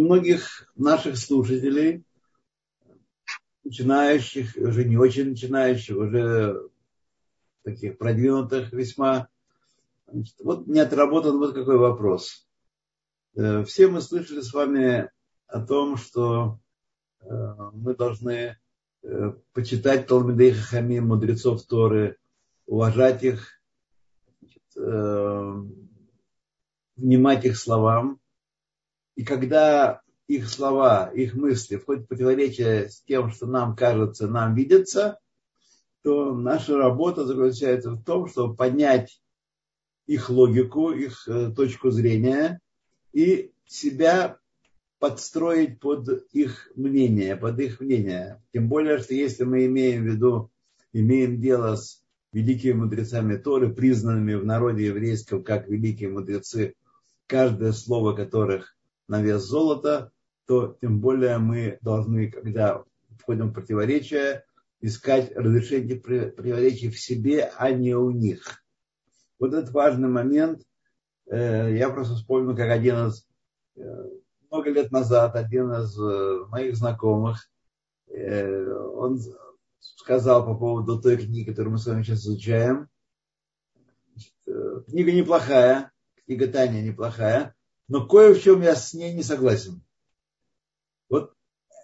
у многих наших слушателей, начинающих, уже не очень начинающих, уже таких продвинутых весьма, значит, вот не отработан вот какой вопрос. Э, все мы слышали с вами о том, что э, мы должны э, почитать Талмидей Хахами, мудрецов Торы, уважать их, внимать их словам. И когда их слова, их мысли входят в противоречие с тем, что нам кажется, нам видится, то наша работа заключается в том, чтобы поднять их логику, их точку зрения и себя подстроить под их мнение, под их мнение. Тем более, что если мы имеем в виду, имеем дело с великими мудрецами Торы, признанными в народе еврейском как великие мудрецы, каждое слово которых на вес золота, то тем более мы должны, когда входим в противоречие, искать разрешение противоречий в себе, а не у них. Вот этот важный момент. Э, я просто вспомнил, как один из э, много лет назад один из э, моих знакомых, он сказал по поводу той книги, которую мы с вами сейчас изучаем. Книга неплохая, книга Таня неплохая, но кое в чем я с ней не согласен. Вот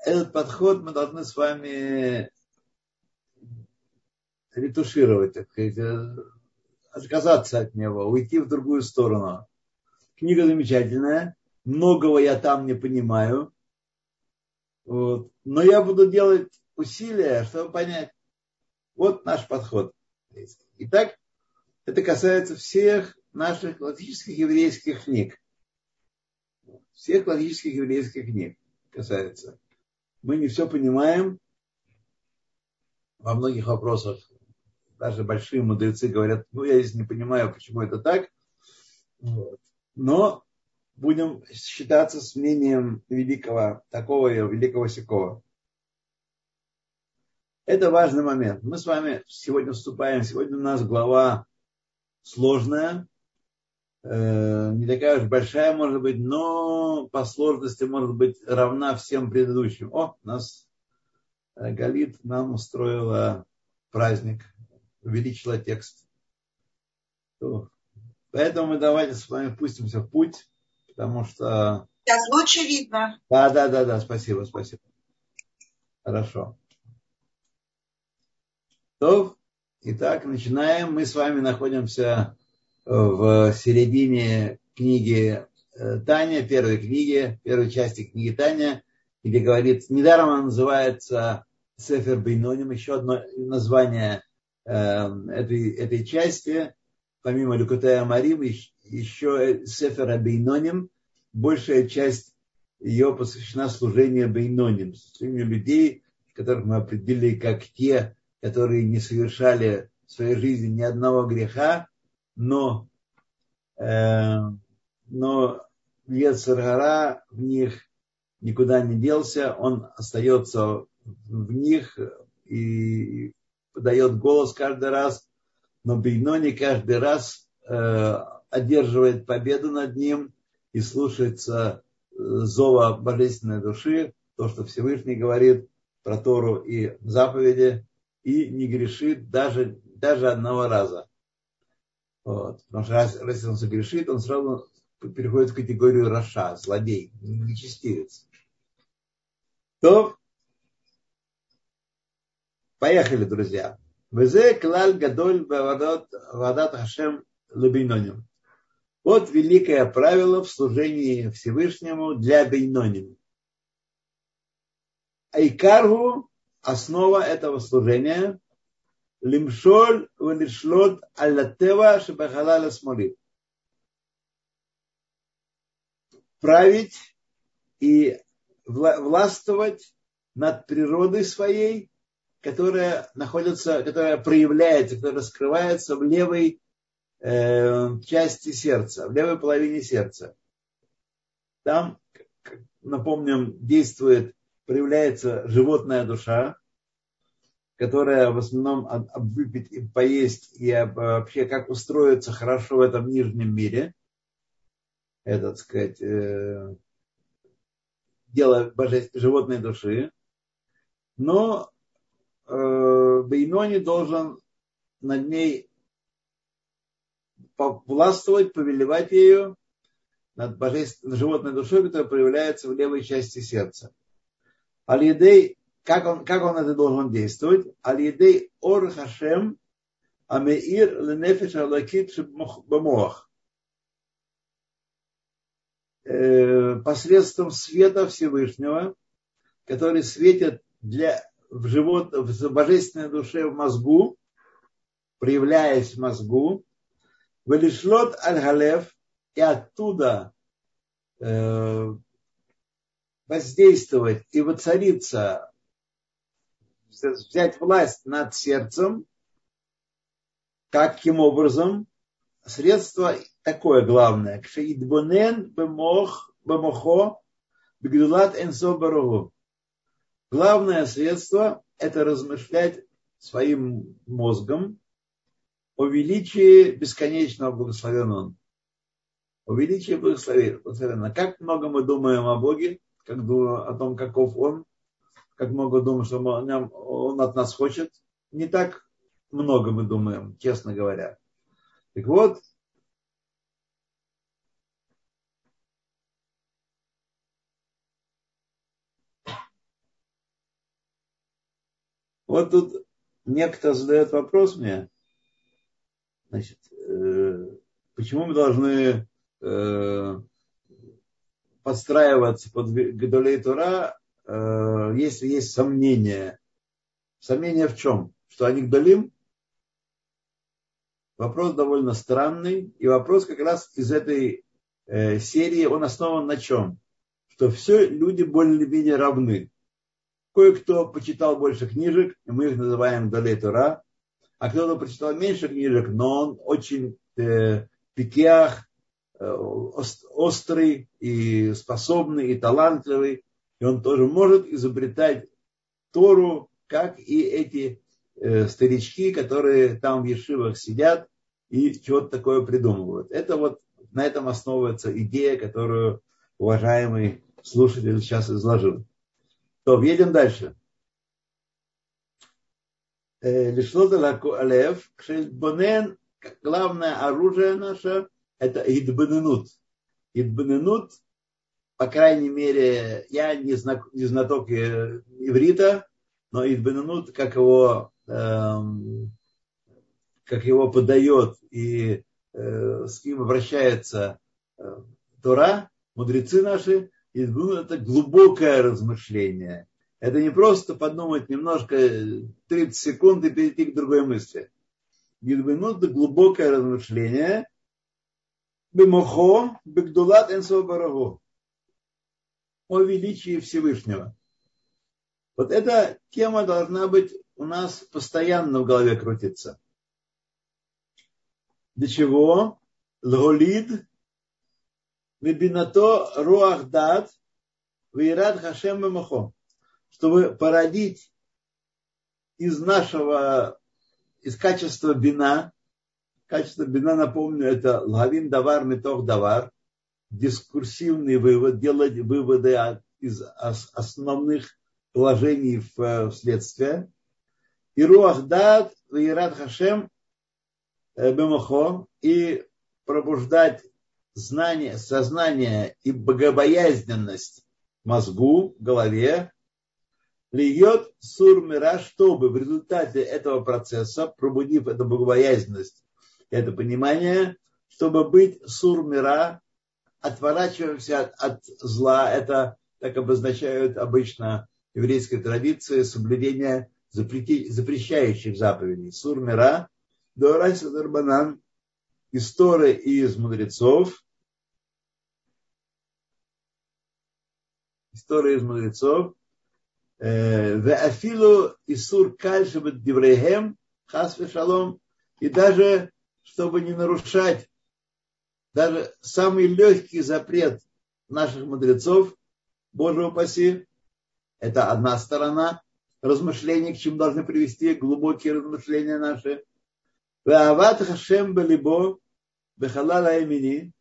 этот подход мы должны с вами ретушировать, так сказать, отказаться от него, уйти в другую сторону. Книга замечательная, многого я там не понимаю. Вот. Но я буду делать усилия, чтобы понять. Вот наш подход. Итак, это касается всех наших классических еврейских книг. Всех классических еврейских книг касается. Мы не все понимаем. Во многих вопросах даже большие мудрецы говорят, ну я здесь не понимаю, почему это так. Вот. Но будем считаться с мнением великого такого великого сякого. Это важный момент. Мы с вами сегодня вступаем. Сегодня у нас глава сложная, не такая уж большая, может быть, но по сложности может быть равна всем предыдущим. О, нас э, Галит нам устроила праздник, увеличила текст. Поэтому мы давайте с вами пустимся в путь потому что... Сейчас лучше видно. Да, да, да, да, спасибо, спасибо. Хорошо. Итак, начинаем. Мы с вами находимся в середине книги э, Таня, первой книги, первой части книги Таня, где говорит, недаром она называется Сефер Бейноним, еще одно название э, этой, этой части, помимо Люкутая Марим, еще Сефера Бейноним, большая часть ее посвящена служению Бейноним, служению людей, которых мы определили как те, которые не совершали в своей жизни ни одного греха, но, э, но Ецаргара в них никуда не делся, он остается в них и подает голос каждый раз, но Бейнони каждый раз э, одерживает победу над ним и слушается э, зова божественной души, то, что Всевышний говорит про Тору и заповеди, и не грешит даже, даже одного раза. Вот. Потому что раз, если он согрешит, он сразу переходит в категорию Раша, злодей, нечестивец. То, поехали, друзья. Везе клаль гадоль вадат Хашем лабиноним. Вот великое правило в служении Всевышнему для бейноним. Айкаргу, основа этого служения, лимшоль валишлот аллатева шабахалаля смолит. Править и властвовать над природой своей, которая находится, которая проявляется, которая раскрывается в левой Э, части сердца, в левой половине сердца. Там, напомним, действует, проявляется животная душа, которая в основном выпить и поесть, и вообще как устроиться хорошо в этом нижнем мире. Это, так сказать, э, дело животной души, но э, Бейнони должен над ней властвовать, повелевать ею над божественной животной душой, которая проявляется в левой части сердца. Алидей, как он, как он это должен действовать? Алидей ор хашем амеир ленефеш алакит бамох. Э, посредством света Всевышнего, который светит для, в, живот, в божественной душе в мозгу, проявляясь в мозгу, Велишлот аль-Галев, и оттуда э, воздействовать и воцариться, взять власть над сердцем, каким образом? Средство такое главное. Кшеидбонен бемох бемохо бигдулат энсо. Главное средство – это размышлять своим мозгом о величии бесконечного благословенного. О величии благословенного. Как много мы думаем о Боге, как о том, каков Он, как много думаем, что Он от нас хочет. Не так много мы думаем, честно говоря. Так вот, Вот тут некто задает вопрос мне, значит, э, почему мы должны э, подстраиваться под Гадолей Тура, если есть сомнения. Сомнения в чем? Что они Гдолим? Вопрос довольно странный. И вопрос как раз из этой э, серии, он основан на чем? Что все люди более-менее равны. Кое-кто почитал больше книжек, и мы их называем Далей Тура, а кто-то прочитал меньше книжек, но он очень э, пикях, э, острый и способный, и талантливый, и он тоже может изобретать Тору, как и эти э, старички, которые там в Ешивах сидят и чего-то такое придумывают. Это вот на этом основывается идея, которую уважаемый слушатель сейчас изложил. То, едем дальше. Э, Лишлота Алев, Кшельбонен, главное оружие наше, это идбаненут. Идбаненут, по крайней мере, я не, знак, не знаток э, иврита, но идбаненут, как его, эм, как его подает и э, с кем обращается э, Тора, мудрецы наши, это глубокое размышление. Это не просто подумать немножко 30 секунд и перейти к другой мысли. Гидбинут – это глубокое размышление. Бемохо, бегдулат энсо О величии Всевышнего. Вот эта тема должна быть у нас постоянно в голове крутиться. Для чего? Лголид Мебинато руах дат вират хашем бемахо. Чтобы породить из нашего, из качества бина, качество бина, напомню, это лавин давар метох давар, дискурсивный вывод, делать выводы из основных положений в, в следствие. И руах дат, вират хашем бемахо, и пробуждать знание, сознание и богобоязненность мозгу, голове, льет сурмира, чтобы в результате этого процесса, пробудив эту богобоязненность, это понимание, чтобы быть сурмира, отворачиваемся от, от зла, это так обозначают обычно еврейской традиции соблюдение запрещающих заповедей. Сурмира, Дорайса Дарбанан, из из мудрецов, история из мудрецов. Э, Веафилу Исур Кальшебет Диврехем Хас Шалом. И даже, чтобы не нарушать даже самый легкий запрет наших мудрецов, Боже упаси, это одна сторона размышлений, к чему должны привести глубокие размышления наши. Ваават Хашем Балибо Бехалала Имени,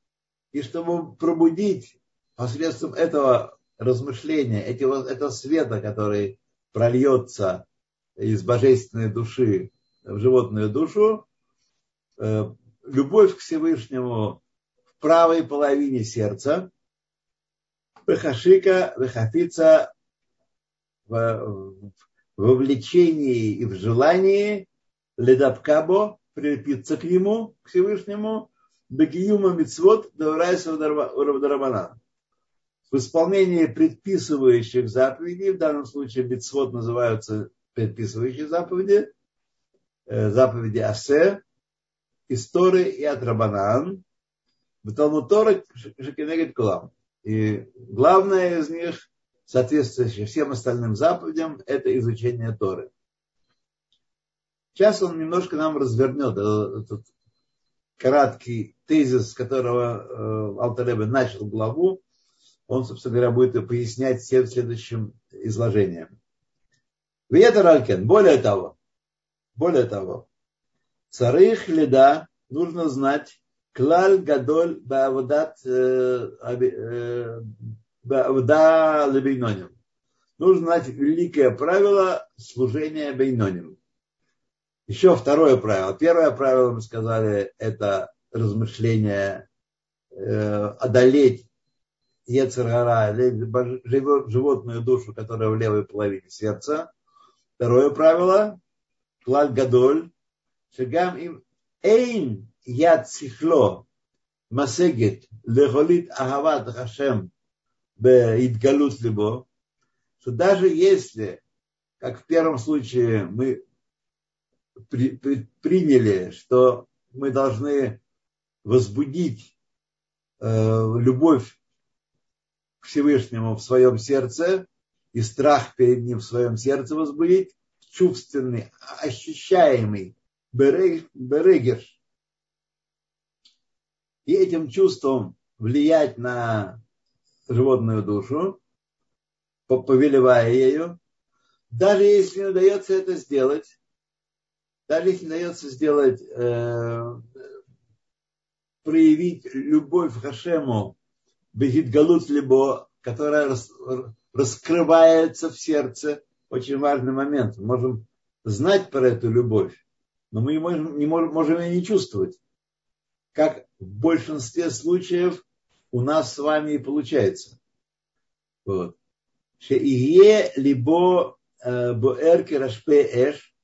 и чтобы пробудить посредством этого размышления, эти, этого света, который прольется из божественной души в животную душу, э, любовь к Всевышнему правой половине сердца, вехашика, вехафица, в вовлечении и в желании. Ледапкабо прилепиться к нему, к Всевышнему, бегиюма мицвод даврайса уравдарабана. В исполнении предписывающих заповедей, в данном случае мицвод называются предписывающие заповеди, э, заповеди Асе, Исторы и Атрабанан, Талмутора Шекинегет Кулам. И главное из них, соответствующее всем остальным заповедям, это изучение Торы. Сейчас он немножко нам развернет этот краткий тезис, с которого э, Алтаребе начал главу. Он, собственно говоря, будет пояснять всем следующим изложением. Виета Ралькен, более того, более того, царых лида нужно знать клаль гадоль баавдат э, э, баавда лебейноним. Нужно знать великое правило служения бейноним. Еще второе правило. Первое правило, мы сказали, это размышление, э, одолеть Ецергара, животную душу, которая в левой половине сердца. Второе правило, клад гадоль, шагам им эйн яд сихло масегет лехолит ахават хашем беидгалут либо, что даже если, как в первом случае, мы при, при, приняли, что мы должны возбудить э, любовь к Всевышнему в своем сердце и страх перед ним в своем сердце возбудить, чувственный, ощущаемый берегер. И этим чувством влиять на животную душу, повелевая ею, даже если не удается это сделать, даже если удается сделать, э, проявить любовь к Хашему, Бехидгалут либо, которая рас, раскрывается в сердце, очень важный момент. Мы можем знать про эту любовь, но мы не можем, не можем, можем ее не чувствовать. Как в большинстве случаев у нас с вами и получается. Вот. Либо э, боэрки рашпе эш,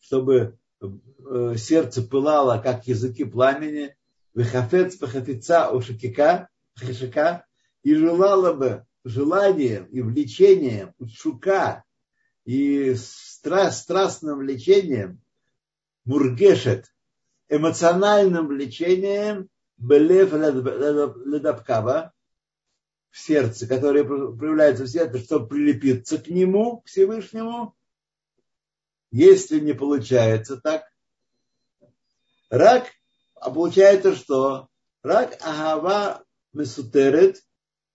чтобы э, сердце пылало, как языки пламени, вехафец пахафица ушакика, хашика, и желала бы желанием и влечением, шука и страст, страстным влечением, мургешет, эмоциональным влечением, белев ледапкава, в сердце, которое проявляется в сердце, чтобы прилепиться к нему, к Всевышнему, если не получается так, рак, а получается что? Рак агава месутерет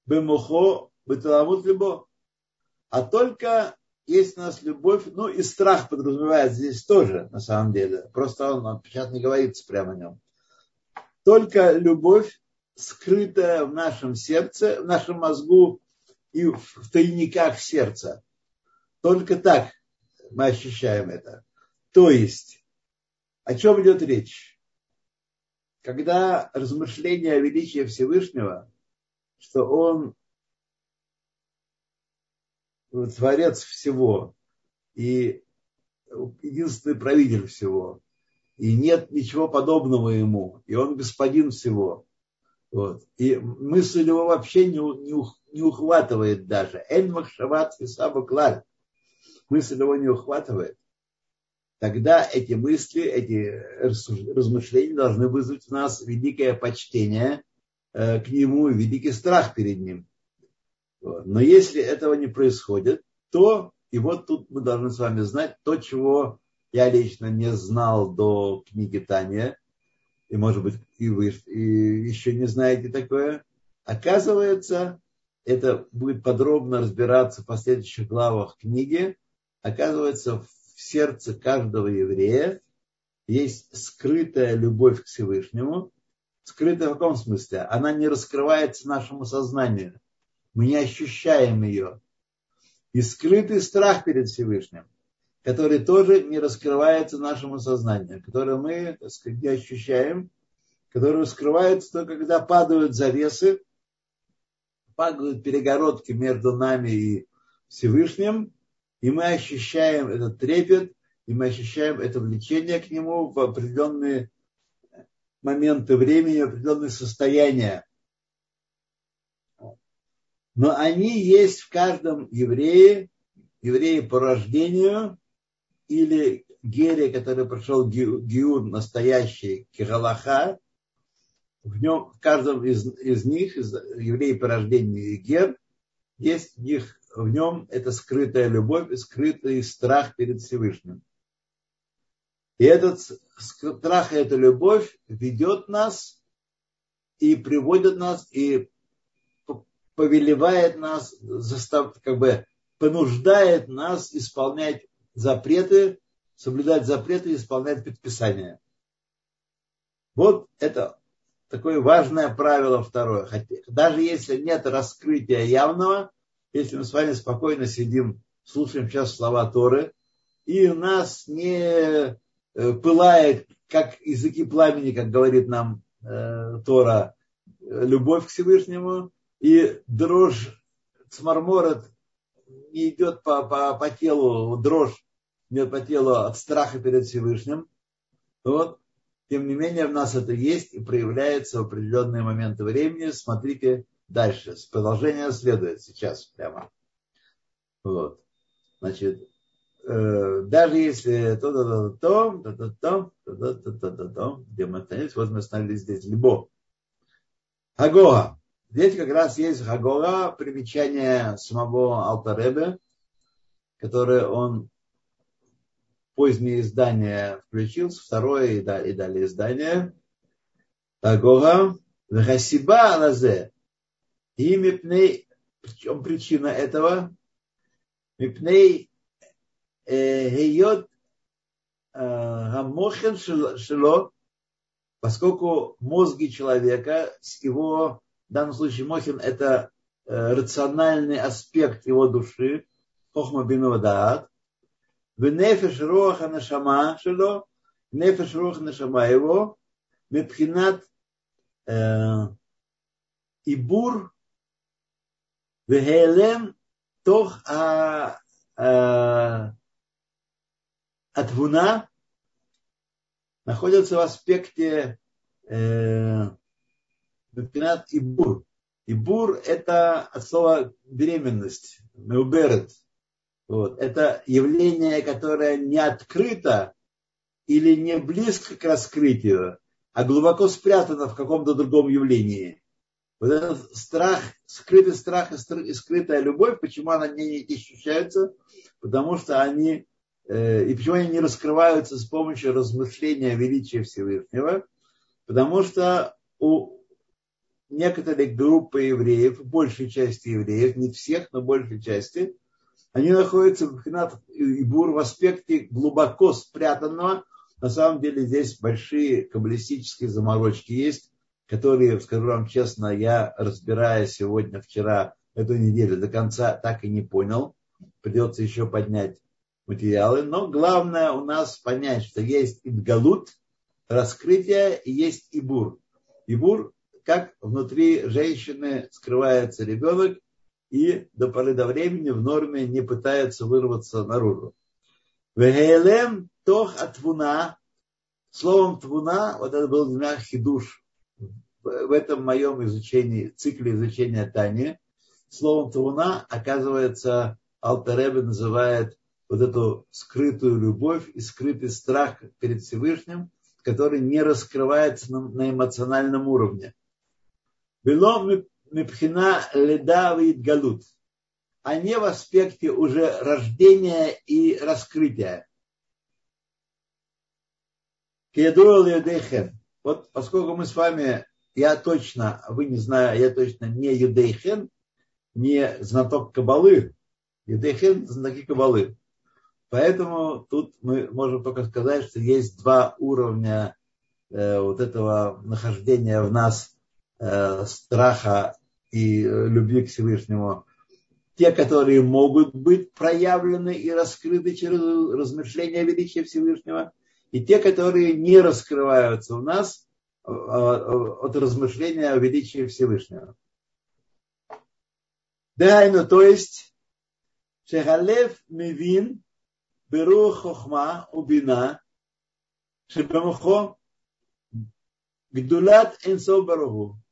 бемухо беталамут любо. А только есть у нас любовь, ну и страх подразумевает здесь тоже, на самом деле. Просто он, сейчас не говорится прямо о нем. Только любовь, скрытая в нашем сердце, в нашем мозгу и в тайниках сердца. Только так мы ощущаем это. То есть, о чем идет речь? Когда размышление о величии Всевышнего, что Он творец всего и единственный правитель всего, и нет ничего подобного ему, и он господин всего. Вот. И мысль его вообще не, не, не ухватывает даже. Эль махшават фисаба клаль мысль его не ухватывает, тогда эти мысли, эти размышления должны вызвать в нас великое почтение э, к нему и великий страх перед ним. Но если этого не происходит, то, и вот тут мы должны с вами знать то, чего я лично не знал до книги Таня, и, может быть, и вы и еще не знаете такое. Оказывается, это будет подробно разбираться в последующих главах книги, оказывается, в сердце каждого еврея есть скрытая любовь к Всевышнему. Скрытая в каком смысле? Она не раскрывается нашему сознанию. Мы не ощущаем ее. И скрытый страх перед Всевышним, который тоже не раскрывается нашему сознанию, который мы, так сказать, не ощущаем, который скрывается только когда падают завесы, падают перегородки между нами и Всевышним, и мы ощущаем этот трепет, и мы ощущаем это влечение к нему в определенные моменты времени, в определенные состояния. Но они есть в каждом еврее, еврее по рождению или гере, который прошел гиур настоящий, кигалаха, в нем, в каждом из, из них, из евреев по рождению и гер, есть в них, в нем эта скрытая любовь скрытый страх перед Всевышним. И этот страх и эта любовь ведет нас и приводит нас, и повелевает нас, застав, как бы понуждает нас исполнять запреты, соблюдать запреты и исполнять предписания. Вот это такое важное правило второе. Хотя, даже если нет раскрытия явного, если мы с вами спокойно сидим, слушаем сейчас слова Торы, и у нас не э, пылает, как языки пламени, как говорит нам э, Тора, любовь к Всевышнему, и дрожь смарморот не идет по, по, по телу, дрожь идет по телу от страха перед Всевышним, вот, тем не менее, в нас это есть и проявляется в определенные моменты времени. Смотрите дальше. Продолжение следует сейчас прямо. Вот. Значит, э, даже если то, то, то, то, то, то, то, то, то, то, то, где мы остановились, вот мы остановились здесь. Либо. Хагоа. Здесь как раз есть Хагора, примечание самого Алтаребе, которое он позднее издание включил, второе и, да, и далее издание. Хагора. Вехасиба лазе. И мипней, чем причина этого? Мипней гейот гамохен шело, поскольку мозги человека с его в данном случае Мохин это э, рациональный аспект его души, Хохма Бинова Даат, в нефеш роха нашама шело, нефеш роха нашама его, мепхинат э, ибур вехелем тох а, а, атвуна находится в аспекте э, Бепинат и бур. И бур это от слова беременность, меуберет. Вот. Это явление, которое не открыто или не близко к раскрытию, а глубоко спрятано в каком-то другом явлении. Вот этот страх, скрытый страх и скрытая любовь, почему она не, ощущается? Потому что они, э, и почему они не раскрываются с помощью размышления величия Всевышнего? Потому что у некоторые группы евреев, большей части евреев, не всех, но большей части, они находятся в Ибур в аспекте глубоко спрятанного. На самом деле здесь большие каббалистические заморочки есть, которые, скажу вам честно, я, разбирая сегодня, вчера, эту неделю до конца, так и не понял. Придется еще поднять материалы. Но главное у нас понять, что есть Идгалут, раскрытие, и есть Ибур. Ибур как внутри женщины скрывается ребенок и до поры до времени в норме не пытается вырваться наружу. Вегелем тох атвуна. Словом твуна, вот это был для хидуш в этом моем изучении, цикле изучения Тани. Словом твуна, оказывается, Алтаребе называет вот эту скрытую любовь и скрытый страх перед Всевышним, который не раскрывается на эмоциональном уровне. Было мипхина леда галут, а не в аспекте уже рождения и раскрытия. Вот поскольку мы с вами, я точно, вы не знаю, я точно не юдейхен, не знаток кабалы, юдейхен знатоки кабалы. Поэтому тут мы можем только сказать, что есть два уровня э, вот этого нахождения в нас страха и э, любви к Всевышнему, те, которые могут быть проявлены и раскрыты через размышления величия Всевышнего, и те, которые не раскрываются у нас э, э, от размышления о величии Всевышнего. Дайну, то есть, Шехалев Мивин, Беру Хохма, Убина, Шебамухо, Гдулат Энсо Баругу.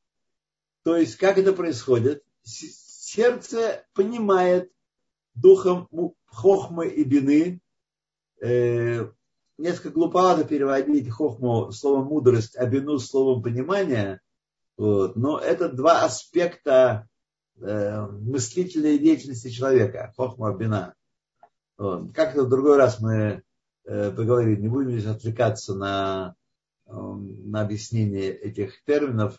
То есть, как это происходит? Сердце понимает духом хохмы и бины. Э, несколько глуповато переводить хохму словом мудрость, а бину словом понимание. Вот. Но это два аспекта э, мыслительной деятельности человека. Хохма, бина. Вот. Как-то в другой раз мы э, поговорили, не будем здесь отвлекаться на, э, на объяснение этих терминов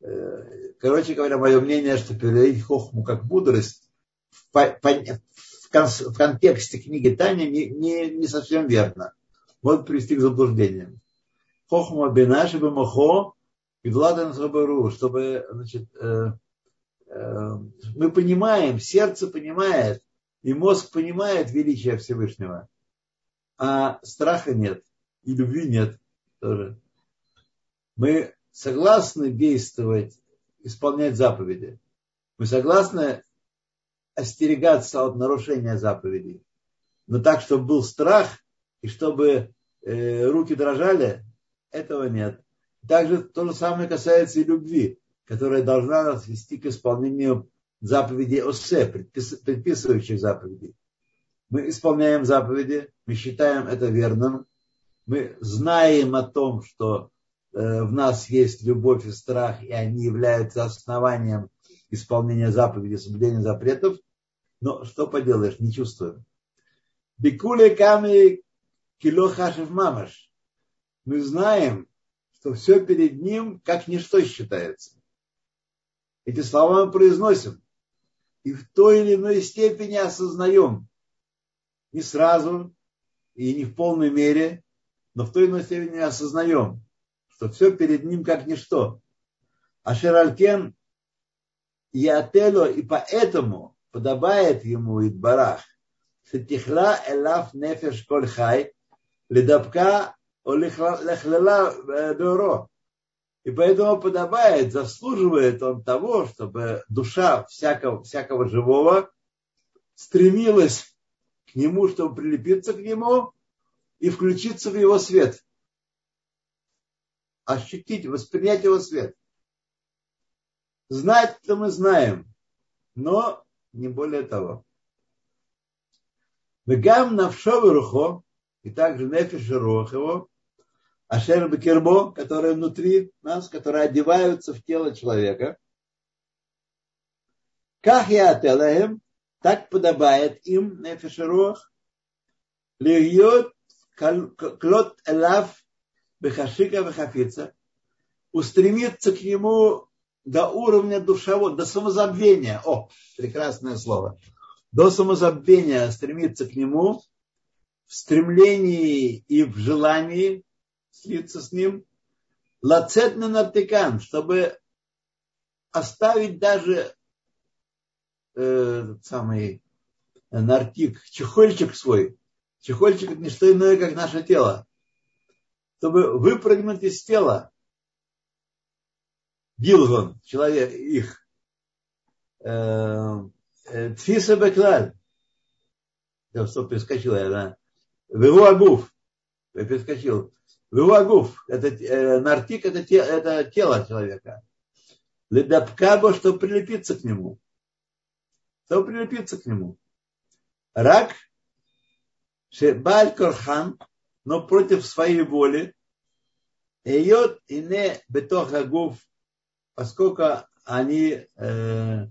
короче говоря, мое мнение, что переводить хохму как мудрость в, в, контексте книги Таня не, не, не совсем верно. Может привести к заблуждениям. Хохма бинаши мохо и владан хабару, чтобы, значит, э, э, мы понимаем, сердце понимает, и мозг понимает величие Всевышнего, а страха нет, и любви нет тоже. Мы согласны действовать, исполнять заповеди. Мы согласны остерегаться от нарушения заповедей. Но так, чтобы был страх и чтобы э, руки дрожали, этого нет. Также то же самое касается и любви, которая должна нас вести к исполнению заповедей ОСЕ, предпис, предписывающих заповедей. Мы исполняем заповеди, мы считаем это верным, мы знаем о том, что в нас есть любовь и страх, и они являются основанием исполнения заповедей, соблюдения запретов, но что поделаешь, не чувствуем. Бикуле ками кило хашев мамаш. Мы знаем, что все перед ним как ничто считается. Эти слова мы произносим и в той или иной степени осознаем. Не сразу и не в полной мере, но в той или иной степени осознаем что все перед ним как ничто. А Шералькен Ятело, и поэтому подобает ему Идбарах, Сетихла Элаф Нефеш Кольхай, Ледапка Лехлела э, Бюро. И поэтому подобает, заслуживает он того, чтобы душа всякого, всякого живого стремилась к нему, чтобы прилепиться к нему и включиться в его свет ощутить, воспринять его свет. Знать-то мы знаем, но не более того. Вегам навшовы рухо, и также нефиш рух его, ашер бекербо, которые внутри нас, которые одеваются в тело человека. Как я ателаем, так подобает им нефиш рух, льет клот элав Бехашика Бехафица, устремиться к нему до уровня душевого, до самозабвения. О, прекрасное слово. До самозабвения стремиться к нему в стремлении и в желании слиться с ним. Лацет на нартикан, чтобы оставить даже э, самый нартик, чехольчик свой. Чехольчик это не что иное, как наше тело чтобы выпрыгнуть из тела. Гилгон, человек, их. Э, э, Тфиса Беклаль. Что перескочил я, да. Вегу Агуф. Я перескочил. Вегу Агуф. Это, э, нартик это, это тело человека. Ледапкабо, чтобы прилепиться к нему. Чтобы прилепиться к нему. Рак, Шебаль Корхан, но против своей воли, Эйот и не бетохагуф, поскольку они э,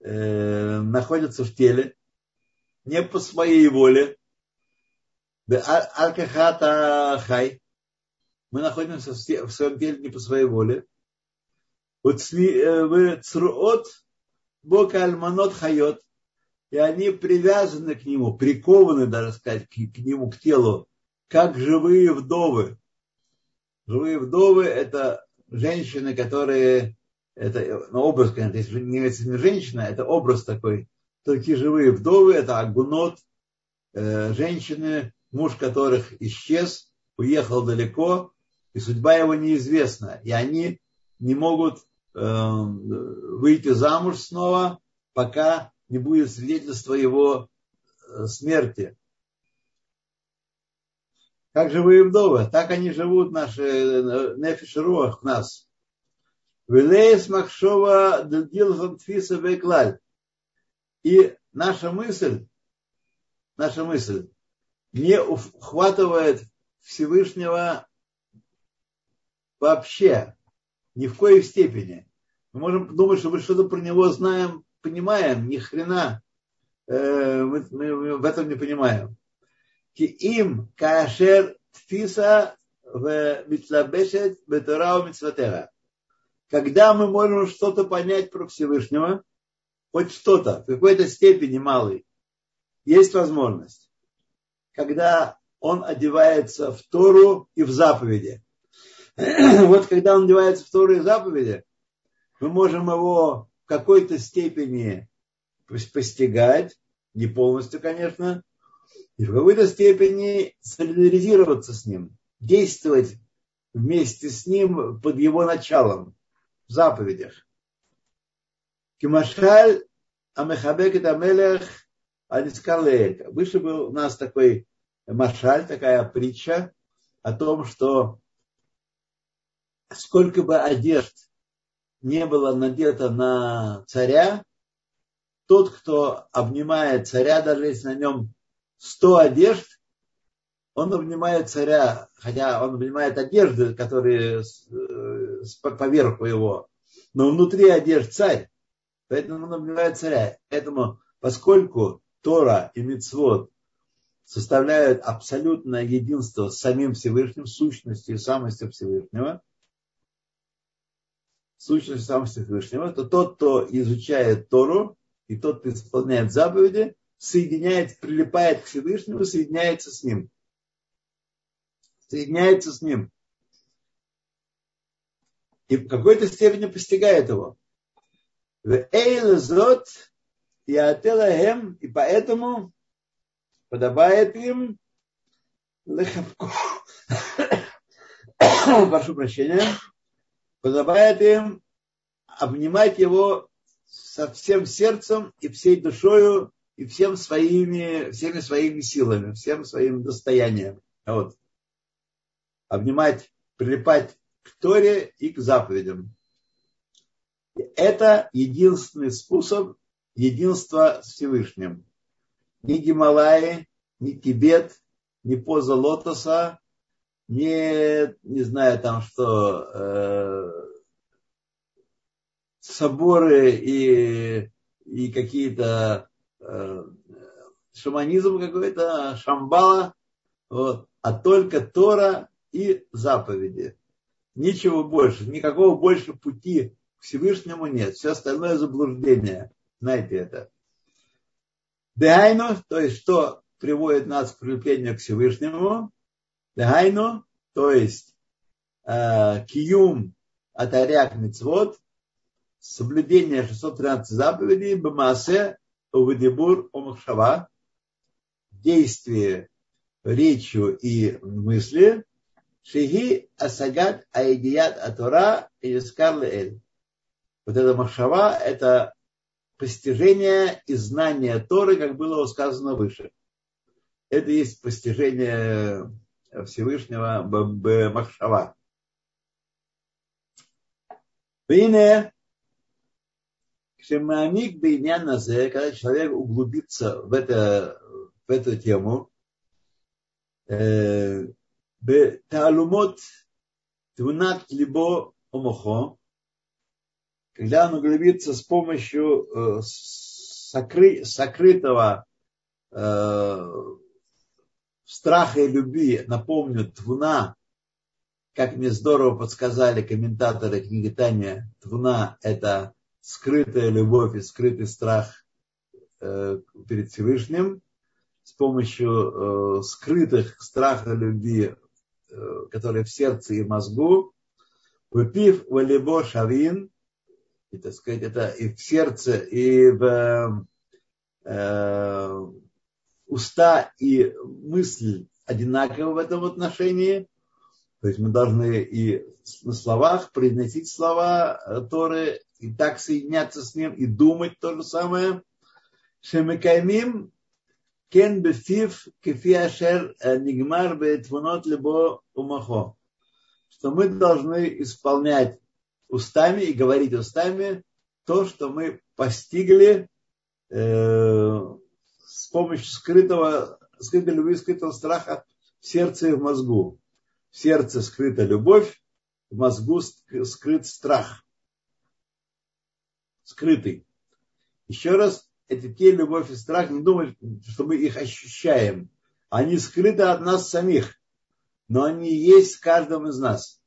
э, находятся в теле, не по своей воле, алкахата хай, мы находимся в своем теле не по своей воле, э, цруот бока альманот хайот, и они привязаны к нему, прикованы, даже сказать, к, к нему, к телу, как живые вдовы. Живые вдовы – это женщины, которые это ну, образ, конечно, если не имеется не женщина, это образ такой. Такие живые вдовы, это агунот, э, женщины, муж которых исчез, уехал далеко, и судьба его неизвестна. И они не могут э, выйти замуж снова, пока не будет свидетельства его э, смерти. Как живые вдовы, так они живут, наши э, нефиш руах, нас. Велеес Махшова Дилхан Тфиса Беклаль. И наша мысль, наша мысль не ухватывает Всевышнего вообще, ни в коей степени. Мы можем думать, что мы что-то про него знаем, понимаем, ни хрена э, мы, мы в этом не понимаем. Им кашер тфиса в митлабешет бетурау митцватера когда мы можем что-то понять про Всевышнего, хоть что-то, в какой-то степени малый, есть возможность. Когда он одевается в Тору и в заповеди. Вот когда он одевается в Тору и в заповеди, мы можем его в какой-то степени постигать, не полностью, конечно, и в какой-то степени солидаризироваться с ним, действовать вместе с ним под его началом в заповедях. Кимашаль Амехабек это Амелех Анискарлеэль. Выше был у нас такой машаль, такая притча о том, что сколько бы одежд не было надето на царя, тот, кто обнимает царя, даже если на нем сто одежд, он обнимает царя, хотя он обнимает одежды, которые э, поверху его, но внутри одежд царь, поэтому он обнимает царя. Поэтому, поскольку Тора и Мицвод составляют абсолютное единство с самим Всевышним, сущностью и самостью Всевышнего, сущностью самостью Всевышнего, то тот, кто изучает Тору, и тот, кто исполняет заповеди, соединяет, прилипает к Всевышнему, соединяется с ним соединяется с ним. И в какой-то степени постигает его. В и поэтому подобает им. Прошу прощения. Подобает им обнимать его со всем сердцем и всей душою и всем своими, всеми своими силами, всем своим достоянием. Вот обнимать, прилипать к Торе и к заповедям. Это единственный способ единства с Всевышним. Ни Гималаи, ни Тибет, ни поза лотоса, ни, не знаю там что, э, соборы и, и какие-то шаманизм какой-то, шамбала, вот, а только Тора и заповеди. Ничего больше, никакого больше пути к Всевышнему нет. Все остальное заблуждение. Знаете это. Дehайну, то есть что приводит нас к прилеплению к Всевышнему. Дehайну, то есть э, киюм атаряк мицвод, соблюдение 613 заповедей, бамасе, уведибур, омахшава, действие речью и мысли, Шиги Асагат Аидият Атура и Эль. Вот эта махшава – это постижение и знание Торы, как было сказано выше. Это есть постижение Всевышнего Махшава. Вине, Кшемаамик бейняназе, когда человек углубится в, это, в эту тему, э, таалумот тунат либо омохо, когда он углубится с помощью э, сокры, сокрытого э, страха и любви, напомню, твуна, как мне здорово подсказали комментаторы книги Таня, твуна – это скрытая любовь и скрытый страх э, перед Всевышним, с помощью э, скрытых страха любви Э, которые в сердце и мозгу, выпив валибо шавин, и, так сказать, это и в сердце, и в э, уста, и мысль одинаковы в этом отношении. То есть мы должны и на словах произносить слова Торы, и так соединяться с ним, и думать то же самое. Шемекаймим кен бефив кефи ашер нигмар бетвунот либо умахо. Что мы должны исполнять устами и говорить устами то, что мы постигли э, с помощью скрытого, скрытой любви, скрытого страха в сердце и в мозгу. В сердце скрыта любовь, в мозгу скрыт страх. Скрытый. Еще раз, это те любовь и страх, не думать, что мы их ощущаем. Они скрыты от нас самих, но они есть в каждом из нас.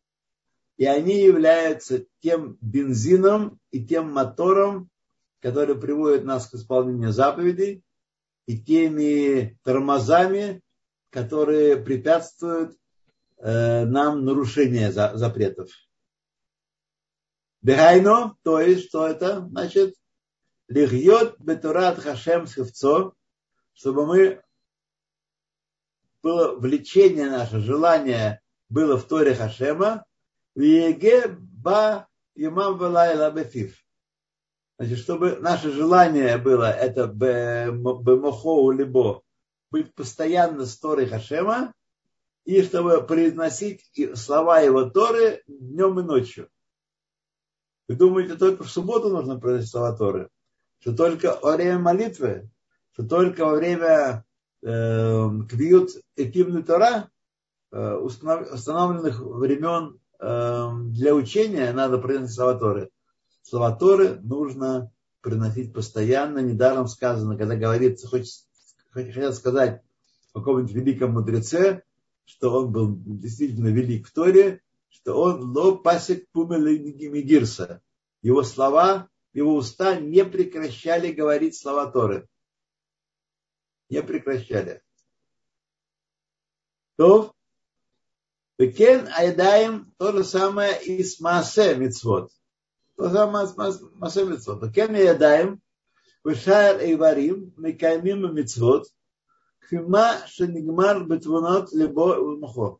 И они являются тем бензином и тем мотором, который приводит нас к исполнению заповедей, и теми тормозами, которые препятствуют э, нам нарушения за, запретов. Бехайно, то есть, что это? Значит, лихьет бетурат хашем схевцо, чтобы мы было влечение наше, желание было в Торе Хашема, Веге ба имам валайла бефив. Значит, чтобы наше желание было, это бемохоу либо быть постоянно с Торой Хашема, и чтобы произносить слова его Торы днем и ночью. Вы думаете, только в субботу нужно произносить слова Торы? Что только во время молитвы? Что только во время э, квиют экимны Тора, э, установленных времен Эм, для учения надо приносить слова Торы. Слова Торы нужно приносить постоянно. Недаром сказано, когда говорится, хочется, хотят сказать о каком-нибудь великом мудреце, что он был действительно велик в Торе, что он ло пасек пумелигирса. Его слова, его уста не прекращали говорить слова Торы. Не прекращали. То Бекен Айдаем то же самое и с Маасе Мицвод. То же самое с Маасе Мицвод. Бекен Айдаем Вышар Эйварим Мекаймим Мицвод Кфима Шенигмар Бетвонот Лебо Мухо.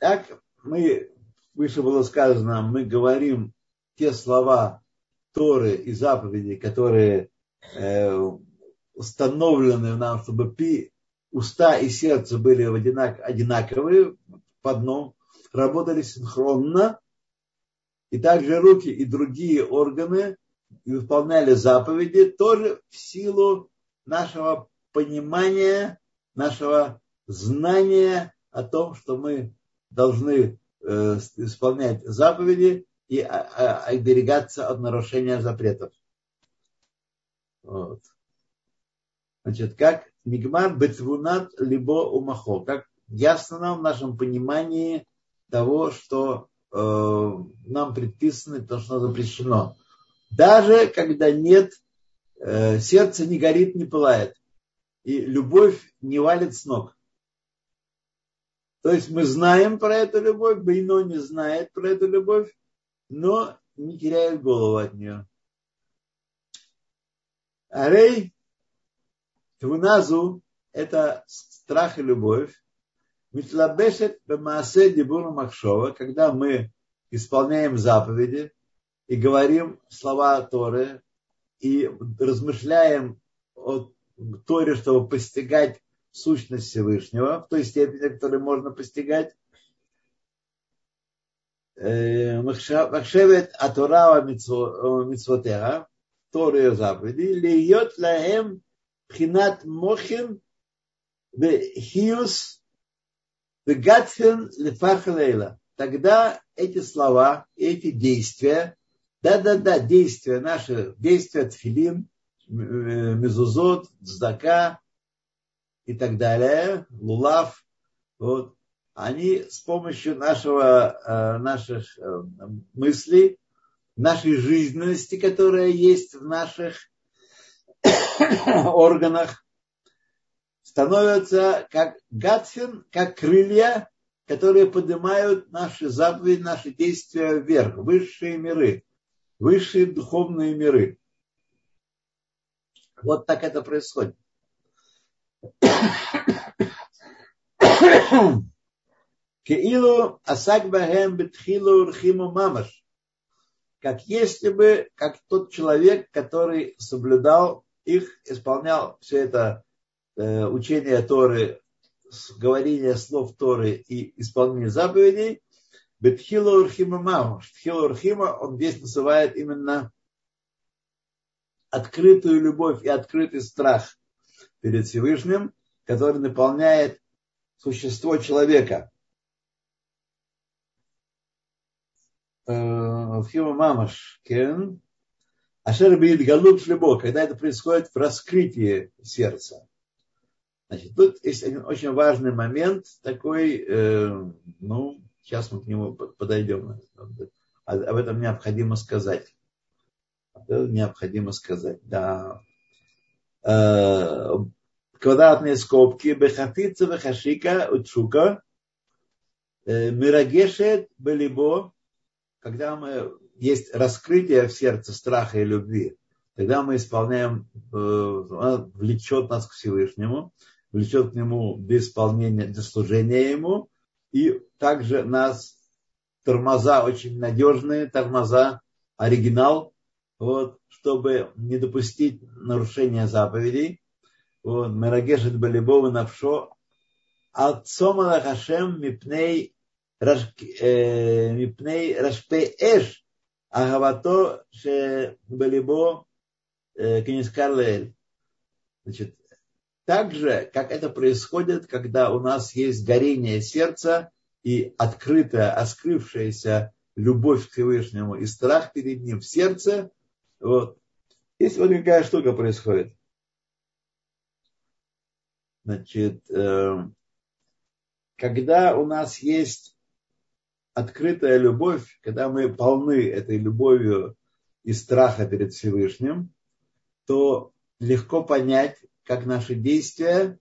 Так мы, выше было сказано, мы говорим те слова Торы и заповеди, которые э, установлены нам, чтобы пи, уста и сердце были одинаковые в одном, работали синхронно, и также руки и другие органы и выполняли заповеди тоже в силу нашего понимания, нашего знания о том, что мы должны э, исполнять заповеди и оберегаться от нарушения запретов. Вот. Значит, как Мигмар бетвунат либо умахо. Как ясно нам в нашем понимании того, что э, нам предписано, то, что запрещено. Даже когда нет, э, сердце не горит, не пылает. И любовь не валит с ног. То есть мы знаем про эту любовь, Бейно не знает про эту любовь, но не теряет голову от нее. Арей Твуназу – это страх и любовь. Митлабешет бемаасе дибура махшова, когда мы исполняем заповеди и говорим слова Торы и размышляем о Торе, чтобы постигать сущность Всевышнего в той степени, в которой можно постигать. Э, махшевет атурава митцвотеха, Торы и заповеди, льет лаем Пхинат Мохин Хиус Вегатфин Лефахалейла. Тогда эти слова, эти действия, да-да-да, действия наши, действия Тфилин, Мезузот, Здака и так далее, Лулав, вот, они с помощью нашего, наших мыслей, нашей жизненности, которая есть в наших органах становятся как гатфин, как крылья, которые поднимают наши заповеди, наши действия вверх, высшие миры. высшие духовные миры. Вот так это происходит. Кеилу асак бетхилу рхиму мамаш. Как если бы, как тот человек, который соблюдал их, исполнял все это э, учение Торы, говорение слов Торы и исполнение заповедей, бетхилу рхима мамаш. Тхилу рхима он здесь называет именно открытую любовь и открытый страх перед Всевышним, который наполняет существо человека. Фима Мамаш, Кен, Ашер Бит Галут Шлебо, когда это происходит в раскрытии сердца. Значит, тут есть один очень важный момент такой, э, ну, сейчас мы к нему подойдем. Об этом необходимо сказать. Об этом необходимо сказать, да. Квадратные скобки, бехафица, бехашика, учука, э, мирагешет, белибо, когда мы есть раскрытие в сердце страха и любви, тогда мы исполняем, э, влечет нас к Всевышнему, влечет к нему для исполнения, для служения ему, и также нас тормоза очень надежные, тормоза, оригинал, вот, чтобы не допустить нарушения заповедей он мерагешет балибова навшо, отцом Аллахашем мипней э, мипней рашпей эш, агавато ше балибо э, кенискарлель. Значит, так же, как это происходит, когда у нас есть горение сердца и открытая, оскрывшаяся любовь к Всевышнему и страх перед ним в сердце, вот, есть вот такая штука происходит. Значит, когда у нас есть открытая любовь, когда мы полны этой любовью и страха перед Всевышним, то легко понять, как наши действия,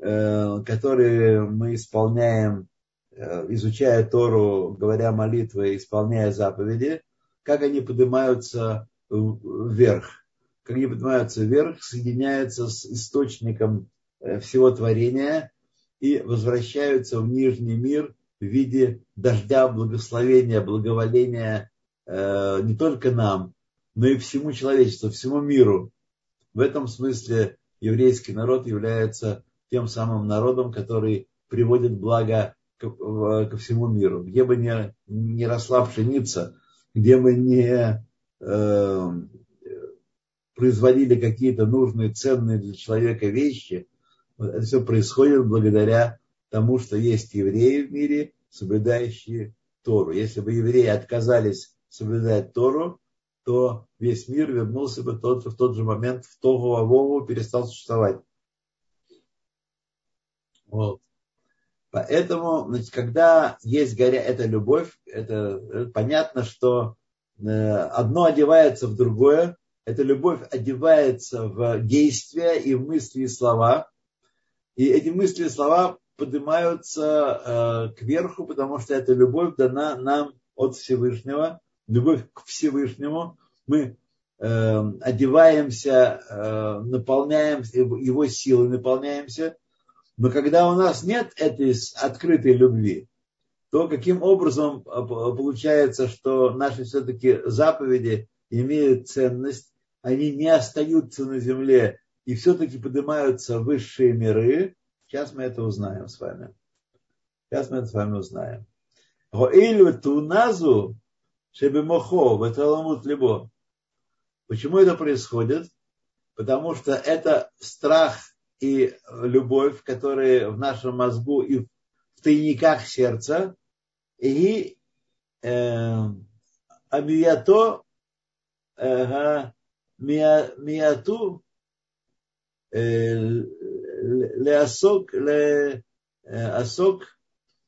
э, которые мы исполняем, э, изучая Тору, говоря молитвы, исполняя заповеди, как они поднимаются вверх. Они поднимаются вверх, соединяются с источником э, всего творения и возвращаются в нижний мир – в виде дождя, благословения, благоволения э, не только нам, но и всему человечеству, всему миру. В этом смысле еврейский народ является тем самым народом, который приводит благо ко, всему миру. Где бы ни, ни росла пшеница, где бы не производили какие-то нужные, ценные для человека вещи, это все происходит благодаря тому, что есть евреи в мире, соблюдающие Тору. Если бы евреи отказались соблюдать Тору, то весь мир вернулся бы тот, в тот же момент в Тогу Авову перестал существовать. Вот. Поэтому, значит, когда есть горя, эта любовь, это, это понятно, что э, одно одевается в другое, эта любовь одевается в действия и в мысли и слова. И эти мысли и слова поднимаются э, кверху, потому что эта любовь дана нам от Всевышнего, любовь к Всевышнему. Мы э, одеваемся, э, наполняем его силой, наполняемся. Но когда у нас нет этой открытой любви, то каким образом э, получается, что наши все-таки заповеди имеют ценность, они не остаются на земле и все-таки поднимаются в высшие миры, Сейчас мы это узнаем с вами. Сейчас мы это с вами узнаем. Гоилю туназу шебемохо в либо. Почему это происходит? Потому что это страх и любовь, которые в нашем мозгу и в тайниках сердца, и э, амиято э, мияту леасок, леасок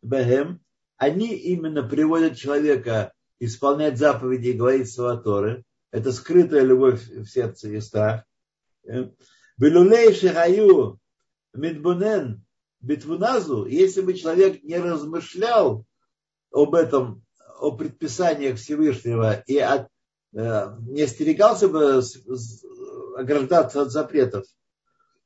бехем, они именно приводят человека исполнять заповеди и говорить слова Торы. Это скрытая любовь в сердце и страх. Белулей шихаю мидбунен битвуназу, если бы человек не размышлял об этом, о предписаниях Всевышнего и э, не остерегался бы ограждаться от запретов,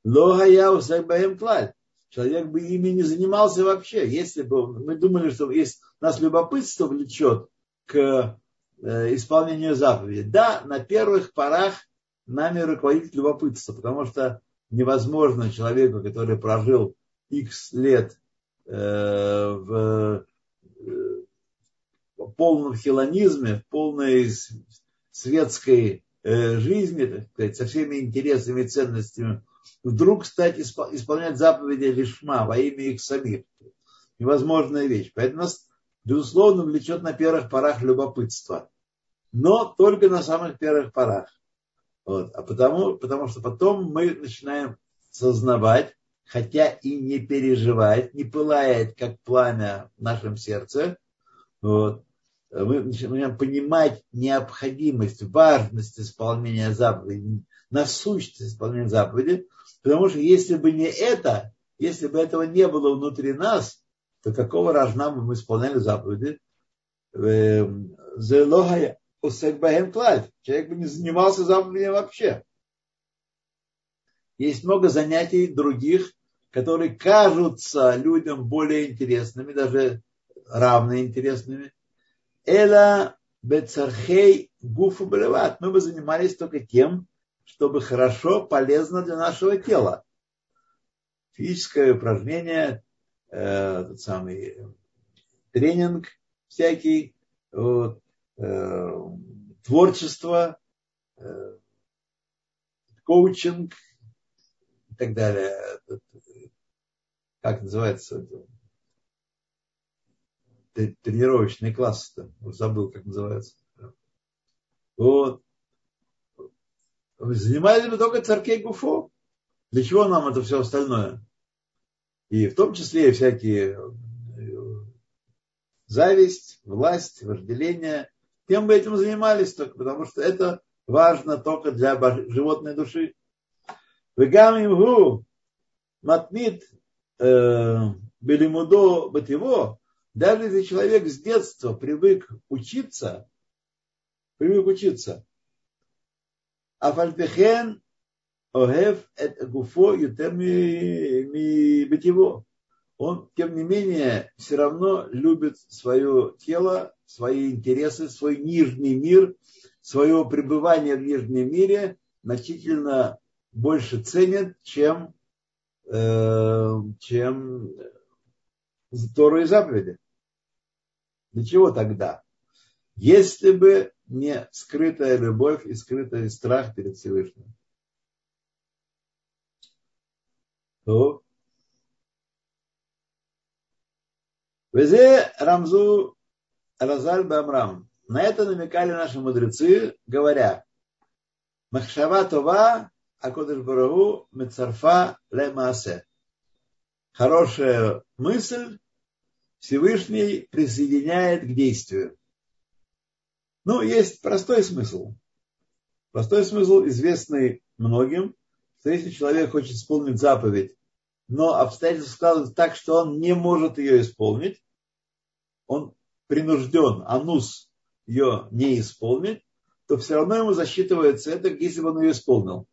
логая усайбаем клаль. Человек бы ими не занимался вообще. Если бы мы думали, что есть, нас любопытство влечет к э, исполнению заповедей. Да, на первых порах нами руководит любопытство, потому что невозможно человеку, который прожил X лет э, в полном хилонизме, в полной светской э, жизни, со всеми интересами и ценностями, вдруг стать исполнять заповеди лишма во имя их самих. Невозможная вещь. Поэтому нас, безусловно, влечет на первых порах любопытство. Но только на самых первых порах. Вот. А потому, потому что потом мы начинаем сознавать, хотя и не переживать, не пылает, как пламя в нашем сердце, вот, мы начинаем понимать необходимость, важность исполнения заповеди, насущность исполнения заповеди, потому что если бы не это, если бы этого не было внутри нас, то какого рожна бы мы исполняли заповеди? Эм, Человек бы не занимался заповедями вообще. Есть много занятий других, которые кажутся людям более интересными, даже равно интересными. Эла бецархей гуфу балеват. Мы бы занимались только тем, чтобы хорошо, полезно для нашего тела. Физическое упражнение, э, тот самый тренинг всякий, вот, э, творчество, э, коучинг и так далее. Как называется? Тренировочный класс-то, забыл, как называется. Вот. Занимались мы только царкей Гуфо. Для чего нам это все остальное? И в том числе всякие э, зависть, власть, вожделение. Тем бы этим занимались только, потому что это важно только для животной души. Вегам матнит э, белимудо бативо даже если человек с детства привык учиться, привык учиться, а фальпехен огев гуфо ми бытиво. Он, тем не менее, все равно любит свое тело, свои интересы, свой нижний мир, свое пребывание в нижнем мире значительно больше ценит, чем, э, чем Тору и заповеди. Для чего тогда? Если бы не скрытая любовь и скрытый страх перед Всевышним. То Везе Рамзу Разаль Бамрам. На это намекали наши мудрецы, говоря, Махшава Това Акодыш Барагу Мецарфа Лемасе. Хорошая мысль Всевышний присоединяет к действию. Ну, есть простой смысл. Простой смысл, известный многим, что если человек хочет исполнить заповедь, но обстоятельства складываются так, что он не может ее исполнить, он принужден, анус ее не исполнить, то все равно ему засчитывается это, если бы он ее исполнил.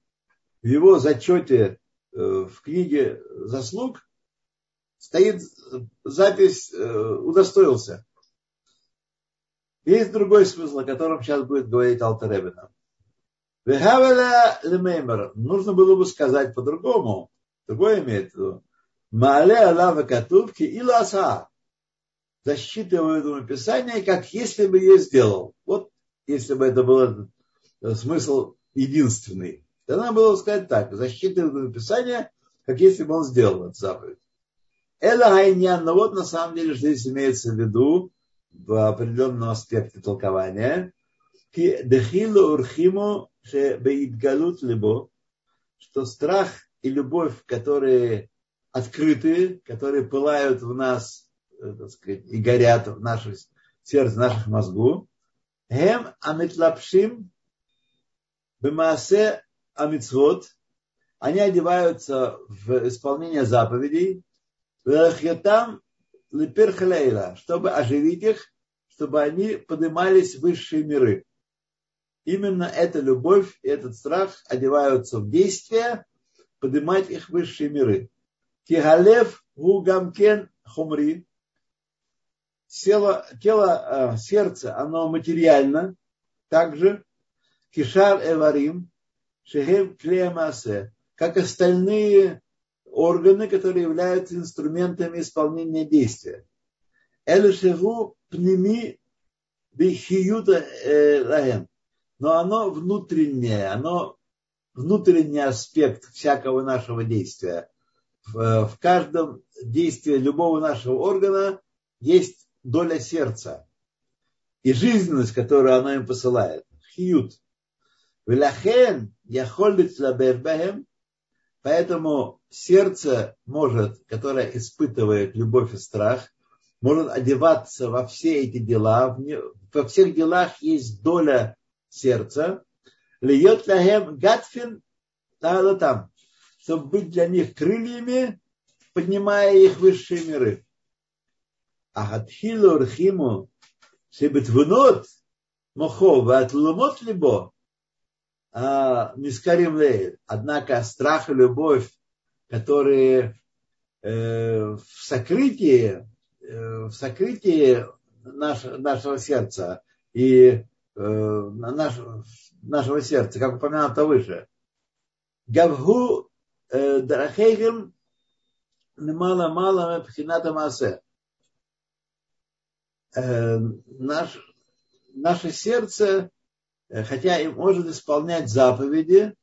В его зачете э, в книге заслуг стоит запись э, удостоился. Есть другой смысл, о котором сейчас будет говорить Алтаребина. Нужно было бы сказать по-другому. Другое имеет в виду. Маале Аллаха Катувки и Ласа. Засчитываю этому Писание, как если бы я сделал. Вот если бы это был смысл единственный. Тогда было бы сказать так. Засчитываю Писание, как если бы он сделал эту заповедь. Эла Хайнян, но вот на самом деле, здесь имеется в виду в определенном аспекте толкования, дехилу урхиму беидгалут либо, что страх и любовь, которые открытые, которые пылают в нас, э, так сказать, и горят в наших сердце, в наших мозгу, хем амитлапшим бемаасе амитсвот, они одеваются в исполнение заповедей, чтобы оживить их, чтобы они поднимались в высшие миры. Именно эта любовь и этот страх одеваются в действие, поднимать их в высшие миры. Кигалев гугамкен хумри. Тело, тело, сердце, оно материально. Также кишар эварим, шехем клеямасе. Как остальные органы, которые являются инструментами исполнения действия. Элешеву пними бихиюта э, лаем. Но оно внутреннее, оно внутренний аспект всякого нашего действия. В, в каждом действии любого нашего органа есть доля сердца и жизненность, которую оно им посылает. Лабербахем Поэтому сердце может, которое испытывает любовь и страх, может одеваться во все эти дела. Во всех делах есть доля сердца. Льет лахем гатфин там, чтобы быть для них крыльями, поднимая их в высшие миры. А хатхилу рхиму шебетвунот мохо ватлумот либо а, Мискарим Лейль. Однако страх и любовь, которые э, в сокрытии, э, в сокрытии наш, нашего сердца и э, наш, нашего сердца, как упомянуто выше. Гавгу Дарахейгем мало-мало пхината масе. Наш, наше сердце хотя и может исполнять заповеди,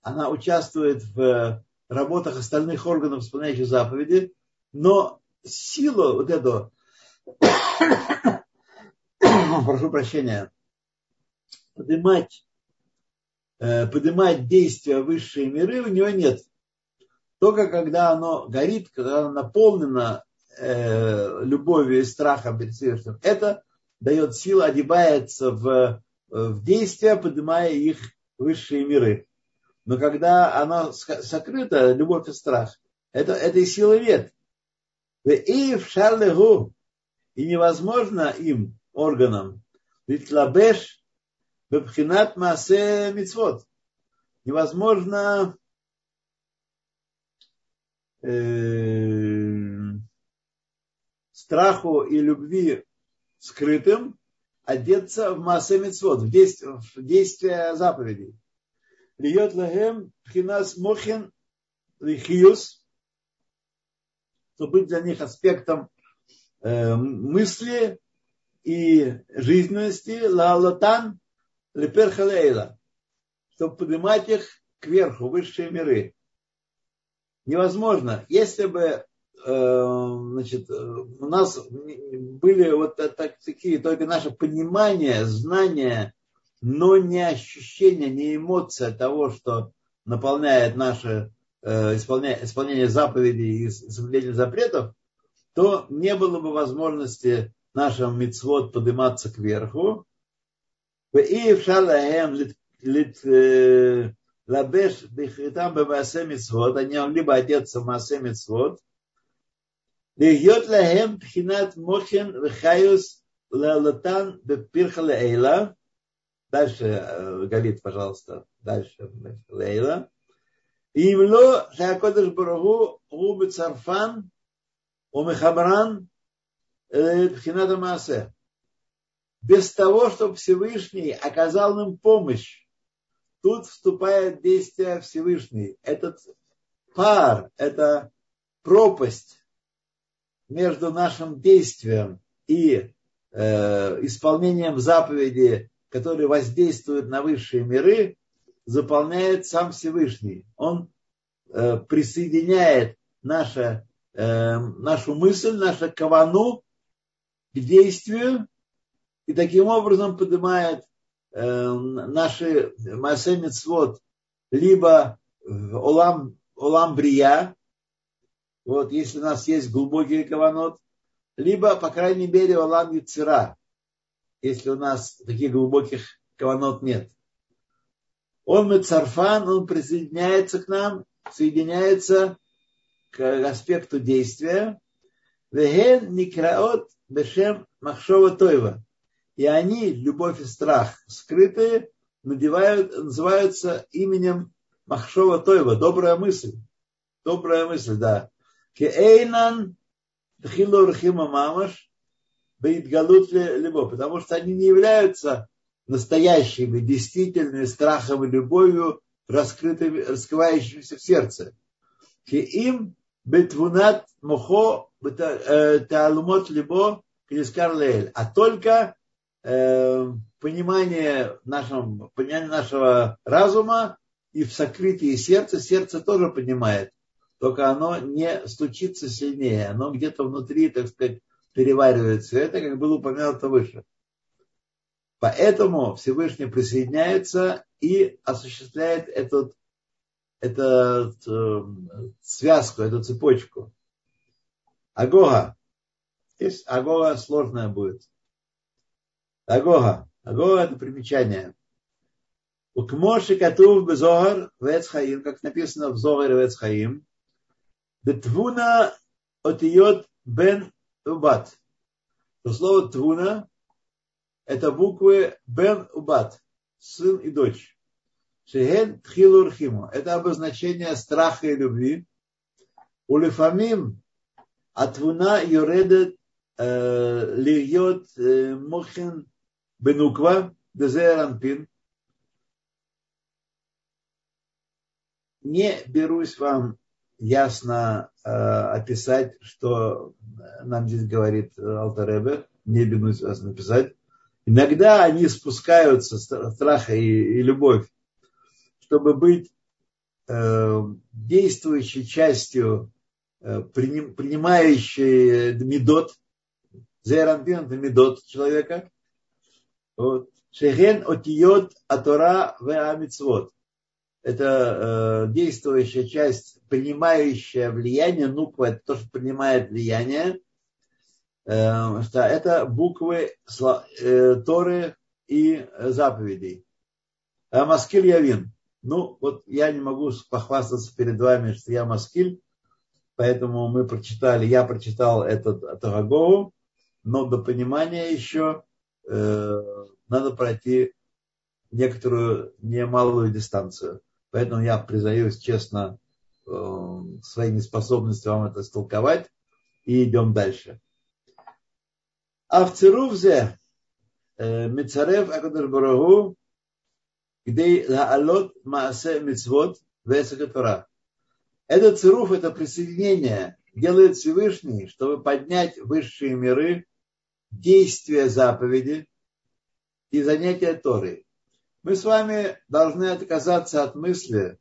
она участвует в работах остальных органов, исполняющих заповеди, но сила вот эту, прошу прощения, поднимать, э, поднимать действия высшие миры у него нет. Только когда оно горит, когда оно наполнено э, любовью и страхом перед Всевышним, это дает силу, одевается в в действие, поднимая их высшие миры. Но когда она сокрыта, любовь и страх, это, этой силы нет. И в шарлегу, и невозможно им, органам, ведь лабеш бепхинат масе мицвод. Невозможно э, страху и любви скрытым одеться в массе мецвод, в действие, в действие заповедей. Льет лагем пхинас мохин лихиюс, то быть для них аспектом э, мысли и жизненности лалатан леперхалейла, чтобы поднимать их кверху, высшие миры. Невозможно. Если бы Э, значит, у нас были вот так, такие только наше понимание, знание, но не ощущение, не эмоция того, что наполняет наше э, исполнение, исполнение заповедей и соблюдение запретов, то не было бы возможности нашим мицвод подниматься кверху. И э, лабеш бихритам бемасе мицвод, они могли одеться в масе мицвод. Лихьот лахем пхинат мохен вхаюс лалатан бепирха лейла. Дальше, э, Галит, пожалуйста, дальше Лейла. Имло Шакодыш Барагу Губи Царфан Умехабран Пхината э, Маасе. Без того, чтобы Всевышний оказал им помощь, тут вступает действие Всевышний. Этот пар, эта пропасть между нашим действием и э, исполнением заповеди которые воздействуют на высшие миры, заполняет сам Всевышний. Он э, присоединяет наше, э, нашу мысль, нашу кавану к действию и таким образом поднимает э, наши масемицвод либо в Олам, Олам Брия, вот, если у нас есть глубокий каванот, либо, по крайней мере, Олам Яцера, если у нас таких глубоких каванот нет. Он мецарфан, он присоединяется к нам, соединяется к аспекту действия. Веген Никраот Бешем Махшова Тойва. И они, любовь и страх, скрытые, надевают, называются именем Махшова Тойва, добрая мысль. Добрая мысль, да. Кеэйнан Хилурхима Мамаш Беидгалут Либо, потому что они не являются настоящими, действительными страхом и любовью, раскрытыми, раскрывающимися в сердце. Им бетвунат мухо э, таалумот либо книскар А только э, понимание, нашего, понимание нашего разума и в сокрытии сердца, сердце тоже понимает, только оно не стучится сильнее, оно где-то внутри, так сказать, переваривает все это, как было упомянуто выше. Поэтому Всевышний присоединяется и осуществляет этот, эту э, связку, эту цепочку. Агога. Здесь агога сложная будет. Агога. Агога это примечание. У Кмоши Катув Безогар Вецхаим, как написано в Зогаре Вецхаим, Бетвуна отиот бен убат. То слово твуна это буквы бен убат, сын и дочь. Шеген тхилурхиму. Это обозначение страха и любви. Улифамим атвуна юредет э, льет э, мохин бенуква дезеранпин. Не берусь вам ясно э, описать, что нам здесь говорит Алтаребе, не берусь вас написать. Иногда они спускаются, страха и, и любовь, чтобы быть э, действующей частью, э, приним, принимающей медот, зеранпин это медот человека. Вот. Шехен отиот атора веамицвот. Это э, действующая часть, принимающая влияние, нуква это то, что принимает влияние, Э, что это буквы э, Торы и заповедей. А Маскиль Явин. Ну, вот я не могу похвастаться перед вами, что я Маскиль, поэтому мы прочитали, я прочитал этот Тагагову, но до понимания еще э, надо пройти некоторую немалую дистанцию. Поэтому я признаюсь честно эм, своей неспособностью вам это истолковать. И идем дальше. А в Цирувзе э, Мицарев Акадыш где Лаалот Маасе Мицвод Весакатура. Это церув это присоединение делает Всевышний, чтобы поднять высшие миры, действия заповеди и занятия Торы. Мы с вами должны отказаться от мысли,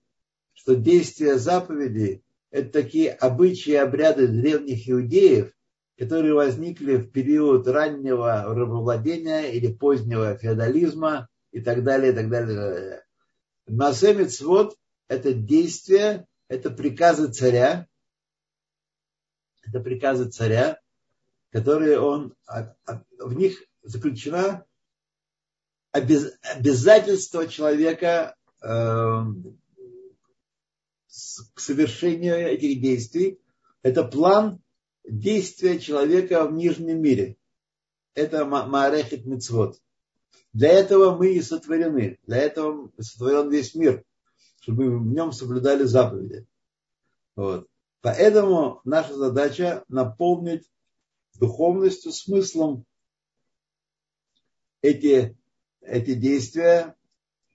что действия заповеди – это такие обычаи и обряды древних иудеев, которые возникли в период раннего рабовладения или позднего феодализма и так далее, и так далее. Масемец вот это действие, это приказы царя, это приказы царя, которые он, а, а, в них заключено обязательство человека э, к совершению этих действий. Это план действия человека в нижнем мире. Это Маарехит Мицвод. Для этого мы и сотворены. Для этого сотворен весь мир, чтобы мы в нем соблюдали заповеди. Вот. Поэтому наша задача наполнить духовностью, смыслом эти, эти действия.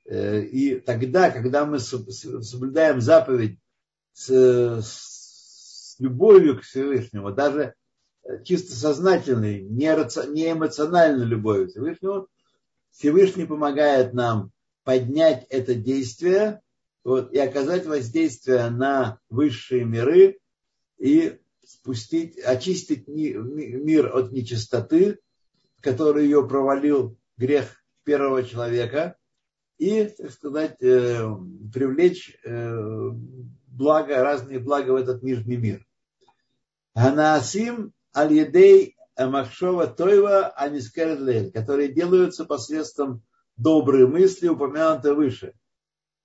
Э, и тогда, когда мы соблюдаем заповедь с, с любовью к Всевышнему, даже э, чисто сознательной, не, эмоциональной любовью к Всевышнему, Всевышний помогает нам поднять это действие вот, и оказать воздействие на высшие миры и спустить, очистить мир от нечистоты, который ее провалил грех первого человека, и, так сказать, э, привлечь э, благо, разные блага в этот нижний мир. Ганаасим аль-едей махшова тойва анискердлель, которые делаются посредством доброй мысли, упомянутой выше.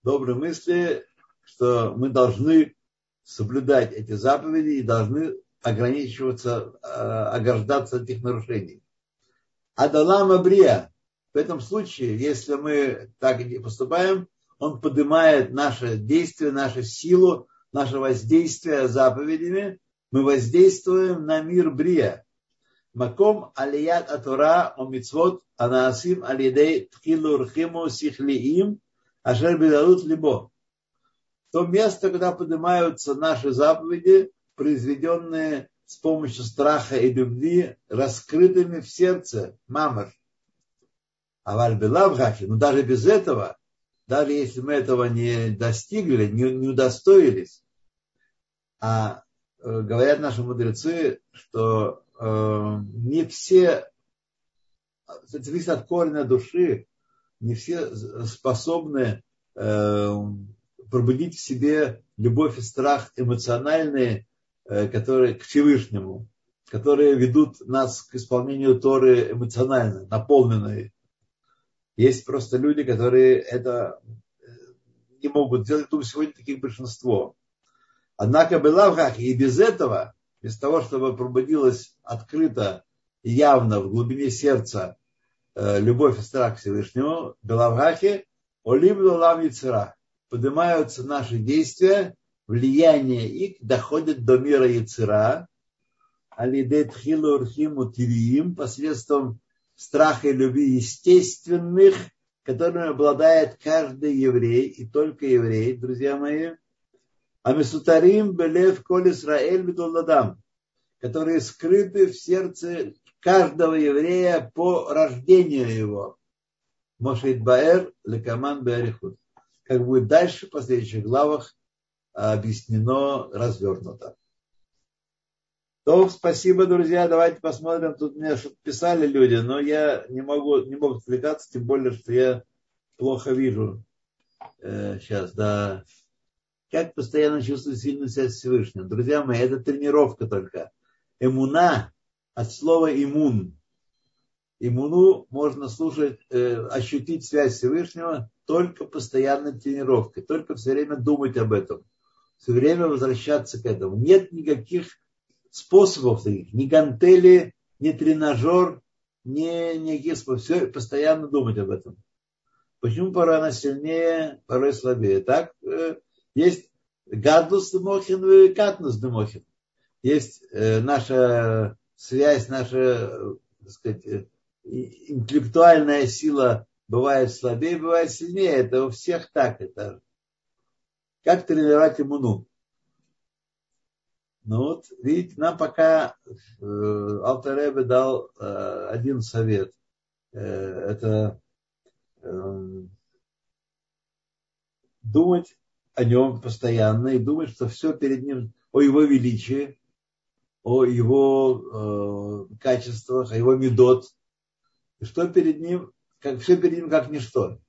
Добрые мысли, что мы должны соблюдать эти заповеди и должны ограничиваться, э, ограждаться от этих нарушений. Адалама Брия. В этом случае, если мы так поступаем, он поднимает наше действие, нашу силу, наше воздействие заповедями. Мы воздействуем на мир Брия. Маком алият атура о мицвот анаасим алидей тхилу рхиму сихлиим ашер бедалут либо. То место, когда поднимаются наши заповеди, произведенные с помощью страха и любви, раскрытыми в сердце, мамар. А вальбелавгахи, но даже без этого, даже если мы этого не достигли, не, не удостоились, а э, говорят наши мудрецы, что э, не все, это зависит от корня души, не все способны э, пробудить в себе любовь и страх эмоциональные, э, которые к Всевышнему, которые ведут нас к исполнению Торы эмоционально, наполненные. Есть просто люди, которые это э, не могут сделать. Думаю, сегодня таких большинство. Однако Хахе, и без этого, без того, чтобы пробудилась открыто явно в глубине сердца э, любовь и страх к Всевышнему, Белавхахе, Олим Лулам Яцера поднимаются наши действия, влияние их доходит до мира Яцера, алидет хилурхиму тириим, посредством страха и любви естественных, которыми обладает каждый еврей, и только еврей, друзья мои, Амисутарим белев коль Исраэль бедулладам, которые скрыты в сердце каждого еврея по рождению его. Мошит Баэр лекаман Беарихут как будет дальше в последующих главах объяснено, развернуто. То, спасибо, друзья. Давайте посмотрим. Тут мне что-то писали люди, но я не могу, не могу отвлекаться, тем более, что я плохо вижу э, сейчас, да. Как постоянно чувствую сильную связь с Всевышним. Друзья мои, это тренировка только. Эмуна от слова иммун. Иммуну можно слушать, э, ощутить связь Всевышнего только постоянной тренировкой, только все время думать об этом, все время возвращаться к этому. Нет никаких способов таких, ни гантели, ни тренажер, ни никаких способов. Все постоянно думать об этом. Почему порой она сильнее, порой слабее? Так, э, есть гадус демохин и катнус демохин. Есть э, наша связь, наша, так сказать, интеллектуальная сила бывает слабее, бывает сильнее. Это у всех так. Это как тренировать иммуну. Ну вот, видите, нам пока э, Алтаребе дал э, один совет. Э, это э, думать о нем постоянно и думать, что все перед ним, о его величии, о его э, качествах, о его медот, и что перед ним как все перед ним как ничто.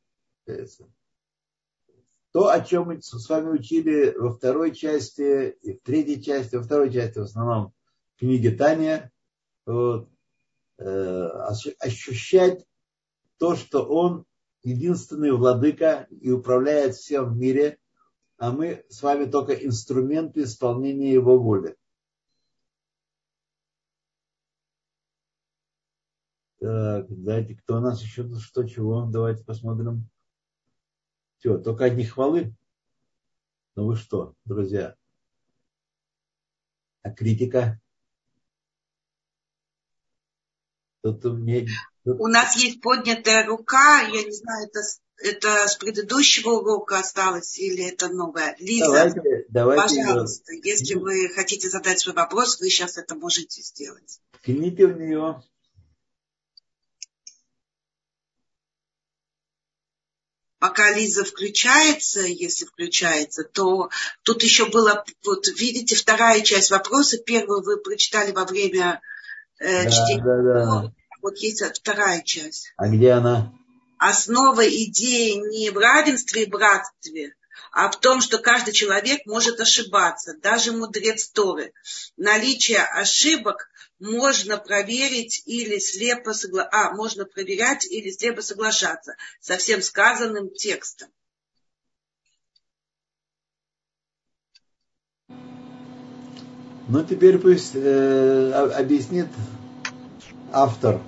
То, о чем мы с вами учили во второй части и в третьей части, во второй части в основном книги Таня, вот, э, ощущать то, что он единственный владыка и управляет всем в мире, а мы с вами только инструменты исполнения его воли. Так, дайте, кто у нас еще что, чего? Давайте посмотрим. Все, только одни хвалы. Ну вы что, друзья? А критика? Тут мне... У нас есть поднятая рука, я не знаю, это, это с предыдущего урока осталось или это новое. Лиза, давайте, давайте пожалуйста, ее... если вы хотите задать свой вопрос, вы сейчас это можете сделать. Кините в нее пока Лиза включается, если включается, то тут еще было, вот видите, вторая часть вопроса. Первую вы прочитали во время э, да, чтения. Да, да. Вот есть вторая часть. А где она? Основа идеи не в равенстве и братстве, а в том, что каждый человек может ошибаться, даже мудрец Торы. Наличие ошибок можно проверить или слепо согла... а, можно проверять или слепо соглашаться со всем сказанным текстом. Ну, теперь пусть э, объяснит автор,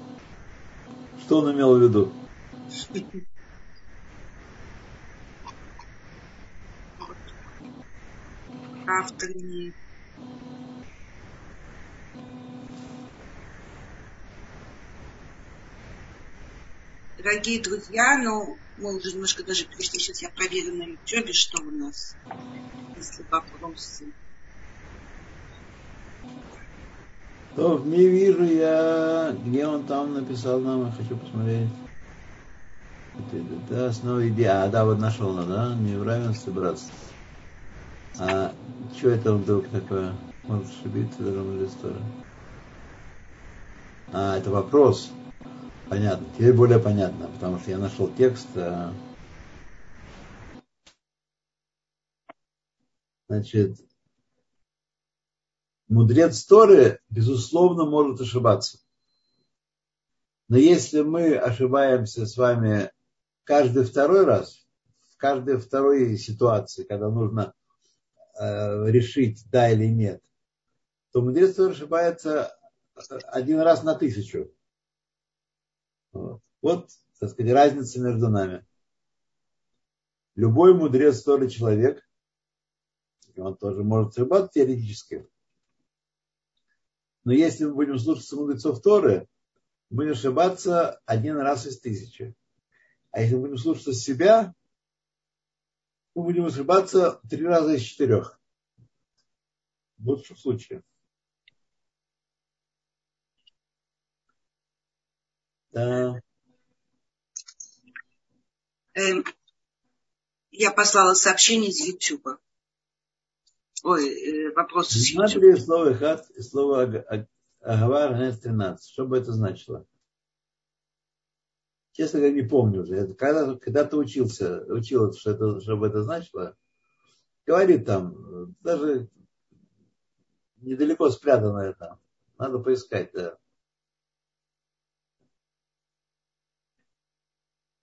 что он имел в виду. Автор не Дорогие друзья, ну, мы уже немножко даже перешли, сейчас я проверю на YouTube, что у нас, если вопросы. То не вижу я, где он там написал нам, я хочу посмотреть. Это основа идея. А, да, вот нашел, да? Не в равенстве братство. А что это вдруг такое? Ошибиться даже в истории. А, это вопрос. Понятно. Теперь более понятно, потому что я нашел текст. А, значит, мудрец Торы, безусловно, может ошибаться. Но если мы ошибаемся с вами каждый второй раз, в каждой второй ситуации, когда нужно решить, да или нет, то мудрец Торы ошибается один раз на тысячу. Вот. так сказать, разница между нами. Любой мудрец Торы человек, он тоже может ошибаться теоретически. Но если мы будем слушаться мудрецов Торы, будем ошибаться один раз из тысячи. А если мы будем слушаться себя, мы будем ошибаться три раза из четырех. В лучшем случае. Да. Эм, я послала сообщение из YouTube. Ой, э, вопрос из YouTube. Смотри, слово хат и слово Агавар 13. Что бы это значило? Честно говоря, не помню уже. Это когда, учился, учил, что это, что это значило, говорит там, даже недалеко спрятанное там. Надо поискать, да.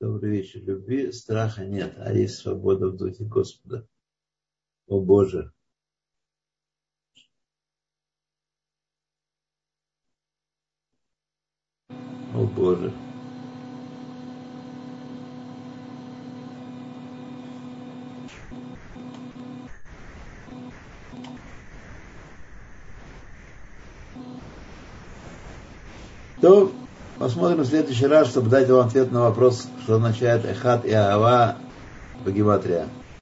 Добрый вечер. Любви, страха нет, а есть свобода в духе Господа. О Боже! О Боже! То Посмотрим в следующий раз, чтобы дать вам ответ на вопрос, что означает Эхат и Ава по гематрия.